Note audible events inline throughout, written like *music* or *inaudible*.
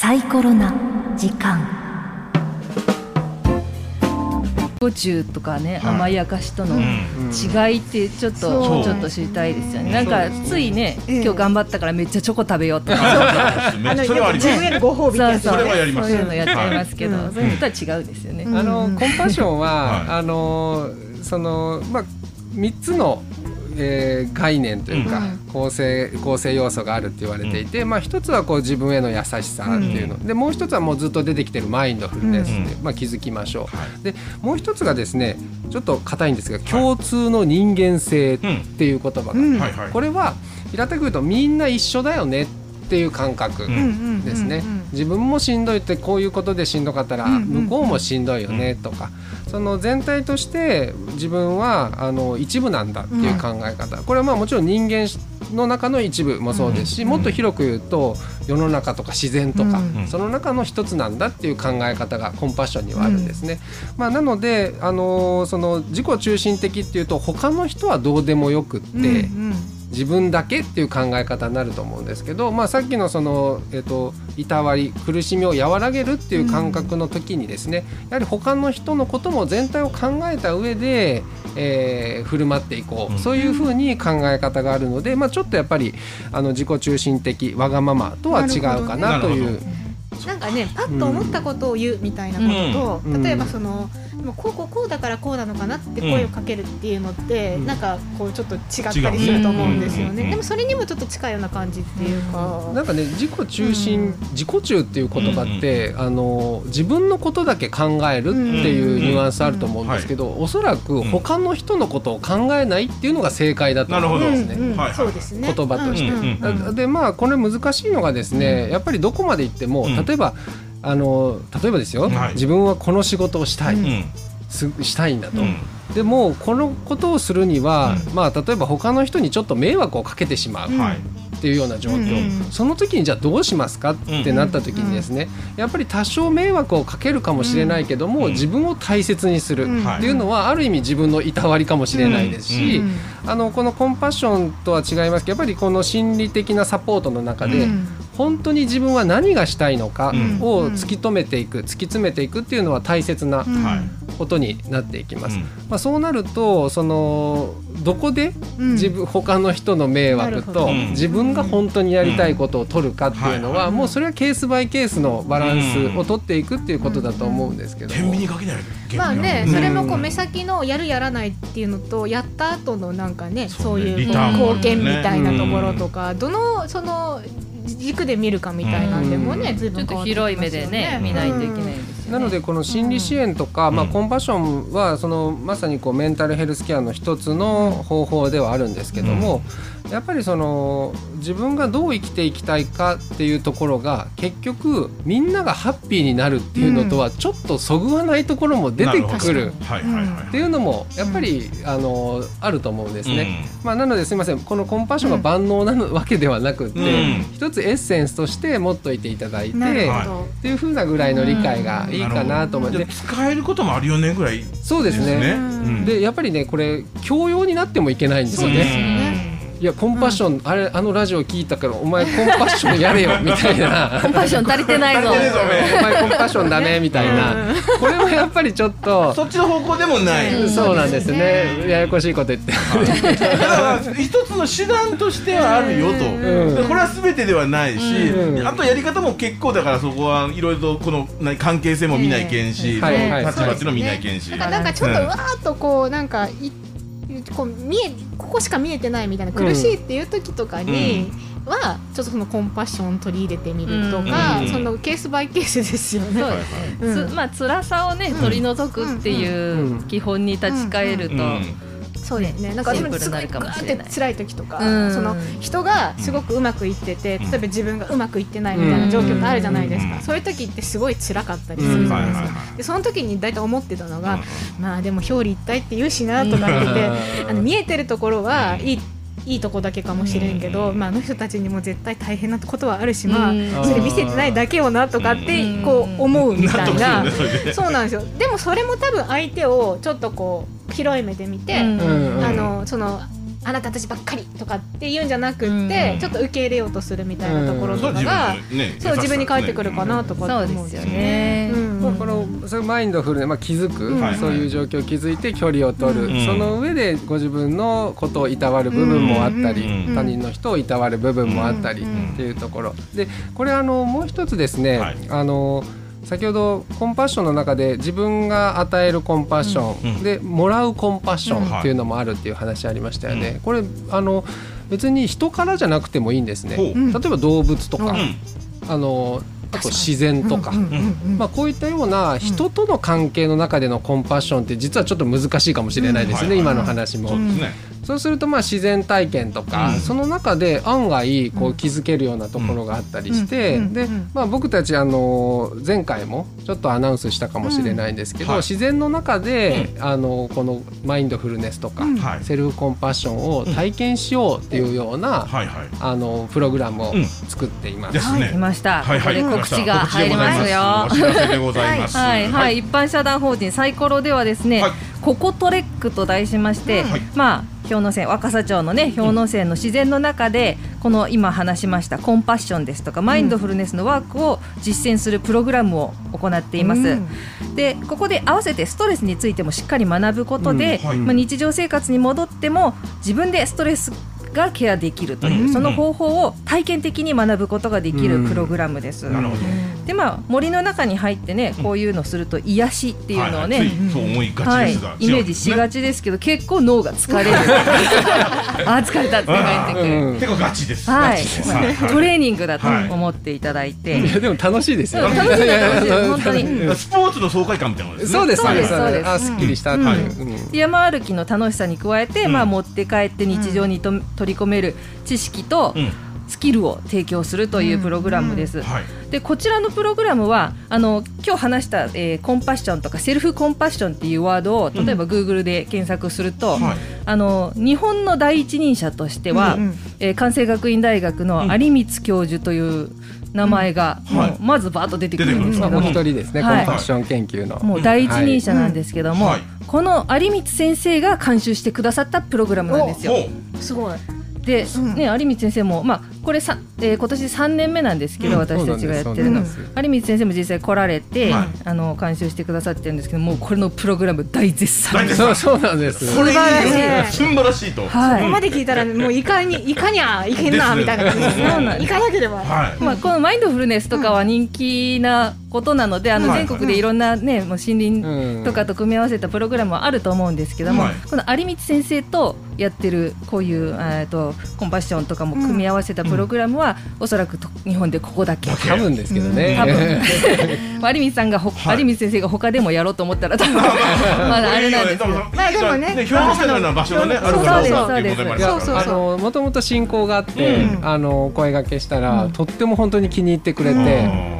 サイコロな時間。宇宙とかね、甘やかしとの違いってちょっと、ちょっと知りたいですよね。なんかついね、今日頑張ったからめっちゃチョコ食べようとか、あの自分へのご褒美ってそうそう。いうのやっちゃいますけど、そういうのとは違うですよね。あのコンパッションは、あのそのまあ三つのえー、概念というか、構成構成要素があるって言われていて、まあ、一つはこう自分への優しさっていうの、でもう一つはもうずっと出てきてるマインドフルネスで、まあ、気づきましょう、でもう一つがですねちょっと硬いんですが共通の人間性っていう言葉が、これは平たく言うとみんな一緒だよねっていう感覚ですね。自分もしんどいってこういうことでしんどかったら向こうもしんどいよねとか、その全体として自分はあの一部なんだっていう考え方、これはまあもちろん人間の中の一部もそうですし、もっと広く言うと世の中とか自然とか、その中の一つなんだっていう考え方がコンパッションにはあるんですね。まあ、なので、あのその自己中心的っていうと他の人はどうでもよくって。自分だけっていう考え方になると思うんですけど、まあ、さっきのその、えーと、いたわり苦しみを和らげるっていう感覚の時にですね、やはり他の人のことも全体を考えた上で、えー、振る舞っていこう、うん、そういうふうに考え方があるので、まあ、ちょっとやっぱりあの自己中心的わがままとは違うかなという。なんかねパッと思ったことを言うみたいなことと、うん、例えばその、でもこうこうこうだからこうなのかなって声をかけるっていうのって、うん、なんかこうちょっと違ったりすると思うんですよね、でもそれにもちょっと近いような感じっていうか、なんかね自己中心、うん、自己中っていう言葉って、あの自分のことだけ考えるっていうニュアンスあると思うんですけど、うん、おそらく他の人のことを考えないっていうのが正解だと思うんですね、そうですね。言葉として、でまあこれ難しいのがですね、やっぱりどこまで行っても、例えばあの例えばですよ、はい、自分はこの仕事をしたい、うん、すしたいんだと、うん、でもこのことをするには、うん、まあ、例えば他の人にちょっと迷惑をかけてしまう。っていうような状況、うん。その時にじゃあどうしますか？ってなった時にですね、やっぱり多少迷惑をかけるかもしれないけども、自分を大切にする。っていうのはある意味自分のいたわりかもしれないですし、あのこのコンパッションとは違いますけどやっぱりこの心理的なサポートの中で、本当に自分は何がしたいのかを突き止めていく、突き詰めていくっていうのは大切なことになっていきます。まあ、そうなるとそのどこで自分、他の人の迷惑と自分が本当にやりたいことを取るかっていうのは、もうそれはケースバイケースのバランスを取っていくっていうことだと思うんですけど。まあねそれもこう目先のやるやらないっていうのとやった後のなんかねそういう貢献みたいなところとか、どのその軸で見るかみたいなんでもね、ずいぶん広い目でね見ないといけないですなのでこの心理支援とか、まあ、コンパッションはそのまさにこうメンタルヘルスケアの一つの方法ではあるんですけども、やっぱりその自分がどう生きていきたいかっていうところが結局みんながハッピーになるっていうのとはちょっとそぐわないところも出てくるっていうのもやっぱりあのあると思うんですね。まあ、なのですみません。このコンパッションが万能なわけではなくて一つエッセンスとして持っといていただいてっていうふうなぐらいの理解がいいかなと思って。使えることもあるよねぐらいそうですね。でやっぱりねこれ教養になってもいけないんですよね。いやコンパッション、うん、あれあのラジオ聞いたからお前コンパッションやれよ *laughs* みたいな。コンパッション足りてないぞ。お前。コンパッションだねみたいな、これもやっぱりちょっとそっちの方向でもない、そうなんですね。ややこしいこと言って。一つの手段としてはあるよと、うん、これは全てではないし、うん、あとやり方も結構だからそこはいろいろとこの関係性も見ないけんし、立場っていうの見ないけんし、なんかちょっとわーっとこうなんかいこう見えここしか見えてないみたいな苦しいっていう時とかに、はちょっとそのコンパッションを取り入れてみるとか、そのケースバイケースですよね。まあ辛さをね取り除くっていう基本に立ち返ると。そうですね。なんか私もすごいって辛い時とか、その人がすごくうまくいってて、例えば自分がうまくいってないみたいな状況ってあるじゃないですか。そういう時ってすごい辛かったりするじゃないですか。でその時に大体思ってたのが、まあでも表裏一体って言うしなとか言って、あの見えてるところはいい。いいとこだけかもしれんけど、まあ、あの人たちにも絶対大変なことはあるし、まあ、それ見せてないだけよなとかってこう思うみたいな、そうなんですよ。でもそれも多分相手をちょっとこう広い目で見て、あのそのあなたたちばっかりとかって言うんじゃなくって、ちょっと受け入れようとするみたいなところとかが、そう自分に返ってくるかなとか思うんですよね。まあこのそれマインドフルねまあ気づく、そういう状況を気づいて距離を取る、その上でご自分のことをいたわる部分もあったり、他人の人をいたわる部分もあったりっていうところ。でこれあのもう一つですね、あの先ほどコンパッションの中で自分が与えるコンパッション、うん、でもらうコンパッションっていうのもあるっていう話ありましたよね。これあの別に人からじゃなくてもいいんですね。例えば動物とか、あのあと自然とか、まあ、こういったような人との関係の中でのコンパッションって実はちょっと難しいかもしれないですね、今の話も。そうするとまあ自然体験とか、その中で案外こう気づけるようなところがあったりして、でまあ、僕たちあの前回もちょっとアナウンスしたかもしれないんですけど、自然の中で、あのこのマインドフルネスとか、セルフコンパッションを体験しようっていうような、あのプログラムを作っています。はい、来ました。はいはい、告知が入りますよ。はい、はい、一般社団法人サイコロではですね、ココトレックと題しまして、まあ氷ノ山若狭町のね氷ノ山の自然の中でこの今話しましたコンパッションですとかマインドフルネスのワークを実践するプログラムを行っています。うん、でここで合わせてストレスについてもしっかり学ぶことで、うん。はい、まあ、日常生活に戻っても自分でストレスがケアできるという、その方法を体験的に学ぶことができるプログラムです。でまあ森の中に入ってねこういうのすると癒しっていうのをね、はい、イメージしがちですけど結構脳が疲れる。*laughs* あ疲れたって帰ってくる、結構ガチです、はい、トレーニングだと思っていただいて、い。やでも楽しいですよ、楽しい楽しい本当に。*laughs* スポーツの爽快感みたいなですね。そうですそうですそうです。あすっきりしたう、山歩きの楽しさに加えて、まあ持って帰って日常にと取り込める知識と、スキルを提供するというプログラムです。でこちらのプログラムはあの今日話した、えー、コンパッションとかセルフコンパッションっていうワードを例えばグーグルで検索すると、うんあの日本の第一人者としては、うん。うん、えー、関西学院大学の有光教授という名前が、もうまずバーッと出てくるんですけども、一人ですね、はい、コンパッション研究の。もう第一人者なんですけども、はい、この有光先生が監修してくださったプログラムなんですよ。すごい。で、ね、有光先生も、まあ、これさ、えー、今年3年目なんですけど、私たちがやってるの。有光先生も実際来られて、あの監修してくださってるんですけどもうこれのプログラム大絶賛そうそうなんです。素晴らしい。素晴らしい。と、はい、ここまで聞いたらもういかにいかにゃいけんなみたいな感じですね。いかなければ、まあ、このマインドフルネスとかは人気なことなので、あの全国でいろんなね、もう森林とかと組み合わせたプログラムはあると思うんですけども、この有光先生とやってるこういうえっとコンパッションとかも組み合わせたプログラムは、おそらく日本でここだけ。多分ですけどね、多分。有光さんがほ、有光先生が他でもやろうと思ったら多分まだあれなんですけど。まあでもね兵庫県のような場所がねあるからそうですそうそうそうもともと親交があって、あのお声がけしたら、とっても本当に気に入ってくれて。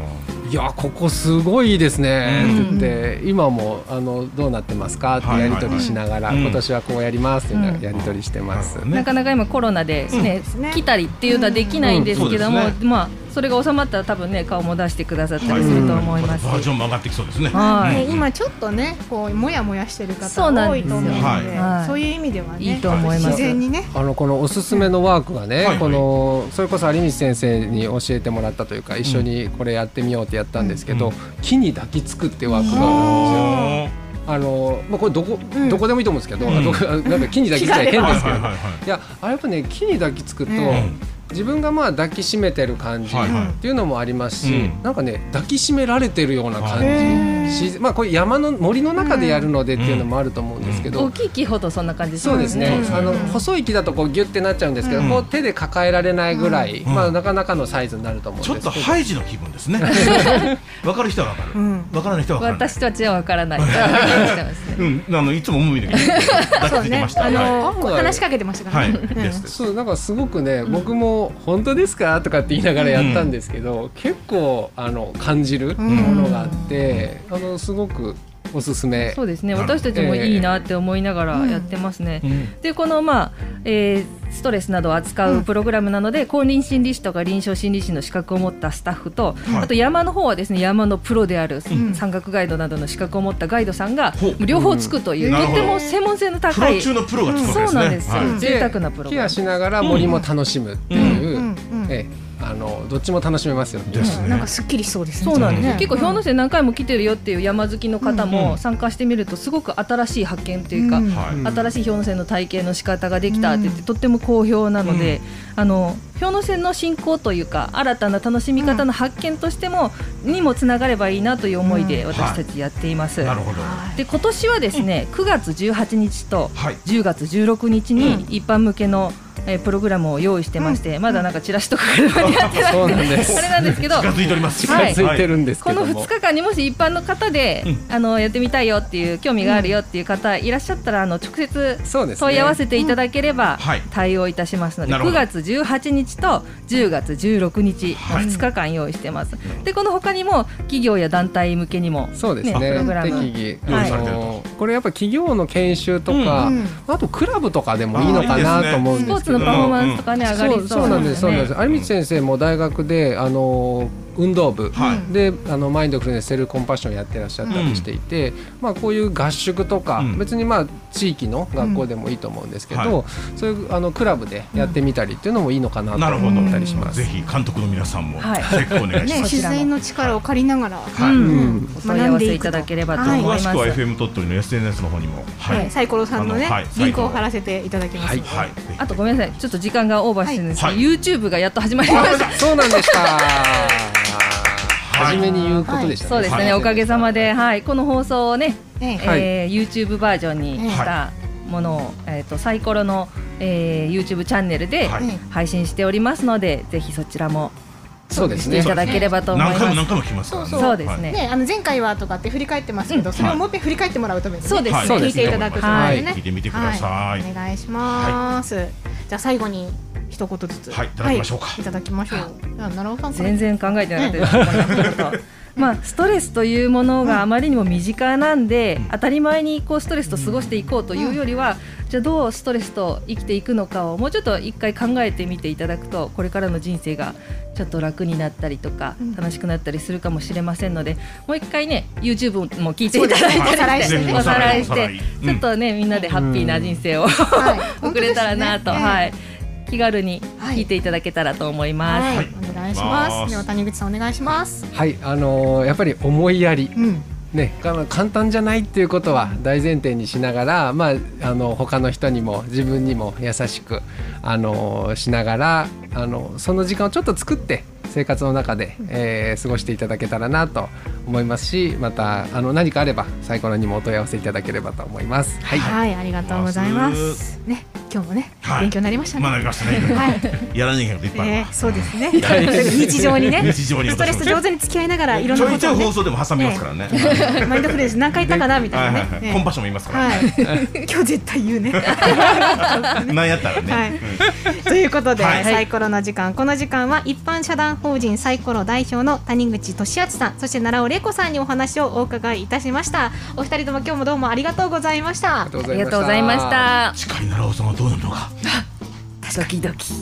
いやここすごいですね。って言って、今もあのどうなってますか？ってやり取りしながら、今年はこうやりますっていうのやり取りしてます、なかなか今コロナでね、来たりっていうのはできないんですけども、まあそれが収まったら多分ね顔も出してくださったりすると思います、バージョンも上がってきそうですね、はい、今ちょっとねこうもやもやしてる方多いと思うのではい、そういう意味ではねい。いと思います。自然にね。あのこのおすすめのワークがね、このそれこそ有道先生に教えてもらったというか一緒にこれやってみようってやったんですけど、木に抱きつくってワークがあるんですよ。あのまあ、これどこ、うん、どこでもいいと思うんですけど、うん、なんか木に抱きついたら変ですけど、いやあれやっぱね木に抱きつくと、うん自分がまあ抱きしめてる感じっていうのもありますし、はいはい、なんかね抱きしめられてるような感じ。まあこれ山の森の中でやるのでっていうのもあると思うんですけど、大きい木ほどそんな感じそうですね、あの細い木だとこうギュってなっちゃうんですけど、こう手で抱えられないぐらい、まあなかなかのサイズになると思うんですちょっとハイジの気分ですね。*laughs* わかる人はわかる、わからない人は私たちはわからない。*laughs* うん、あのいつも思い出抱きついてました、あの話しかけてましたからね、そうなんかすごくね僕も本当ですか？とかって言いながらやったんですけど、結構あの感じるものがあって、あのすごくおすすめ。そうですね。私たちもいいなって思いながらやってますね、でこのまあ、えーストレスなどを扱うプログラムなので、うん、公認心理師とか臨床心理師の資格を持ったスタッフと、はい、あと山の方はですね山のプロである山岳ガイドなどの資格を持ったガイドさんが両方つくという、うん、とても専門性の高いプロ中のプロがつくわけですね、そうなんですよ、はい、贅沢なプロケアしながら森も楽しむっていう、ええあのどっちも楽しめますよ。ね。ねなんかすっきりしそうですね。そうなんです、ね、結構氷ノ山何回も来てるよっていう山好きの方も参加してみるとすごく新しい発見というか、うん、新しい氷ノ山の体験の仕方ができたって言ってとっても好評なので、うん、あの氷ノ山の進行というか新たな楽しみ方の発見としても、にもつながればいいなという思いで私たちやっています。なるほど。で今年はですね9月18日と10月16日に一般向けの、えー、プログラムを用意してまして、まだなんかチラシとかが間に合ってない *laughs* そうなんです。あれなんですけど近づいております。近づいてるんですこの2日間にもし一般の方で、あのやってみたいよっていう興味があるよっていう方いらっしゃったらあの直接問い合わせていただければ対応いたしますので、9月18日と10月16日の2日間用意してます。でこの他にも企業や団体向けにも、そうですね。プログラム。適宜、はい、これやっぱ企業の研修とか、あとクラブとかでもいいのかなと思うんですけど、のパフォーマンスとかね上がりそうなんですそうなんです。有道先生も大学であの運動部。で、あのマインドフルネスセルコンパッションやってらっしゃったりしていて、まあ、こういう合宿とか、別にまあ地域の学校でもいいと思うんですけど、そういうあのクラブでやってみたりっていうのもいいのかなと思ったりします。ぜひ監督の皆さんも、はい、チェックお願いします。自然の力を借りながら、はい、学んでいただければと思います。詳しくは FM 鳥取の SNS の方にも、はい、サイコロさんのね、リンクを貼らせていただきます。はい、あとごめんなさい、ちょっと時間がオーバーしてるんですけど、YouTube がやっと始まりました。そうなんでした。*laughs* 初めに言うことでした、ね。はい、そうですね、おかげさまで、はい、この放送をね、はい、えー、YouTube バージョンにしたものを、えーと、サイコロの、えー、YouTube チャンネルで配信しておりますので、ぜひそちらもそうですね。いただければと思います。何回も何回も来ますからね。そうですね。ね、あの前回はとかって振り返ってますけど、それをもう一回振り返ってもらうために、そうです。聞いていただくためね。聞いてみてください。お願いします。じゃあ最後に一言ずつ、はい、いただきましょうか。いただきましょう。じゃあ奈良さん全然考えてなかったです。まあ、ストレスというものがあまりにも身近なんで、うん、当たり前にこうストレスと過ごしていこうというよりは、うん、じゃあどうストレスと生きていくのかをもうちょっと一回考えてみていただくとこれからの人生がちょっと楽になったりとか、うん、楽しくなったりするかもしれませんのでもう一回ね YouTube も聞いていただいて、ね、おさらいしてちょっとねみんなでハッピーな人生を、*laughs* 送れたらなと。はい気軽に聞いていただけたらと思います。はい、お願いします。では谷口さんお願いします。はい、あのー、やっぱり思いやり。うんね、簡単じゃないっていうことは大前提にしながら、まあ、あの他の人にも自分にも優しくあのしながらあのその時間をちょっと作って生活の中で、えー、過ごしていただけたらなと思いますしまたあの何かあればサイコロにもお問い合わせいただければと思います。はい、はい、ありがとうございます。ね、今日もね、はい、勉強になりましたね。学びましたね。*laughs* はい、やらなきゃいけないこといっぱいある、えー、そうですね。*laughs* 日常にね、日常にストレスと上手に付き合いながらいろんなことを、ね、放送でも挟みますからね。ねマインドフルネス何回言ったかなみたいなね。コンパッションも言いますから。はい、*laughs* 今日絶対言うね。なんやったらね。はい、ということで、サイコロの時間。この時間は一般社団法人サイコロ代表の谷口俊敦さんそして奈良尾玲子さんにお話をお伺いいたしました。お二人とも今日もどうもありがとうございました。ありがとうございました。近い奈良尾さんはどうなるのか。ドキドキ。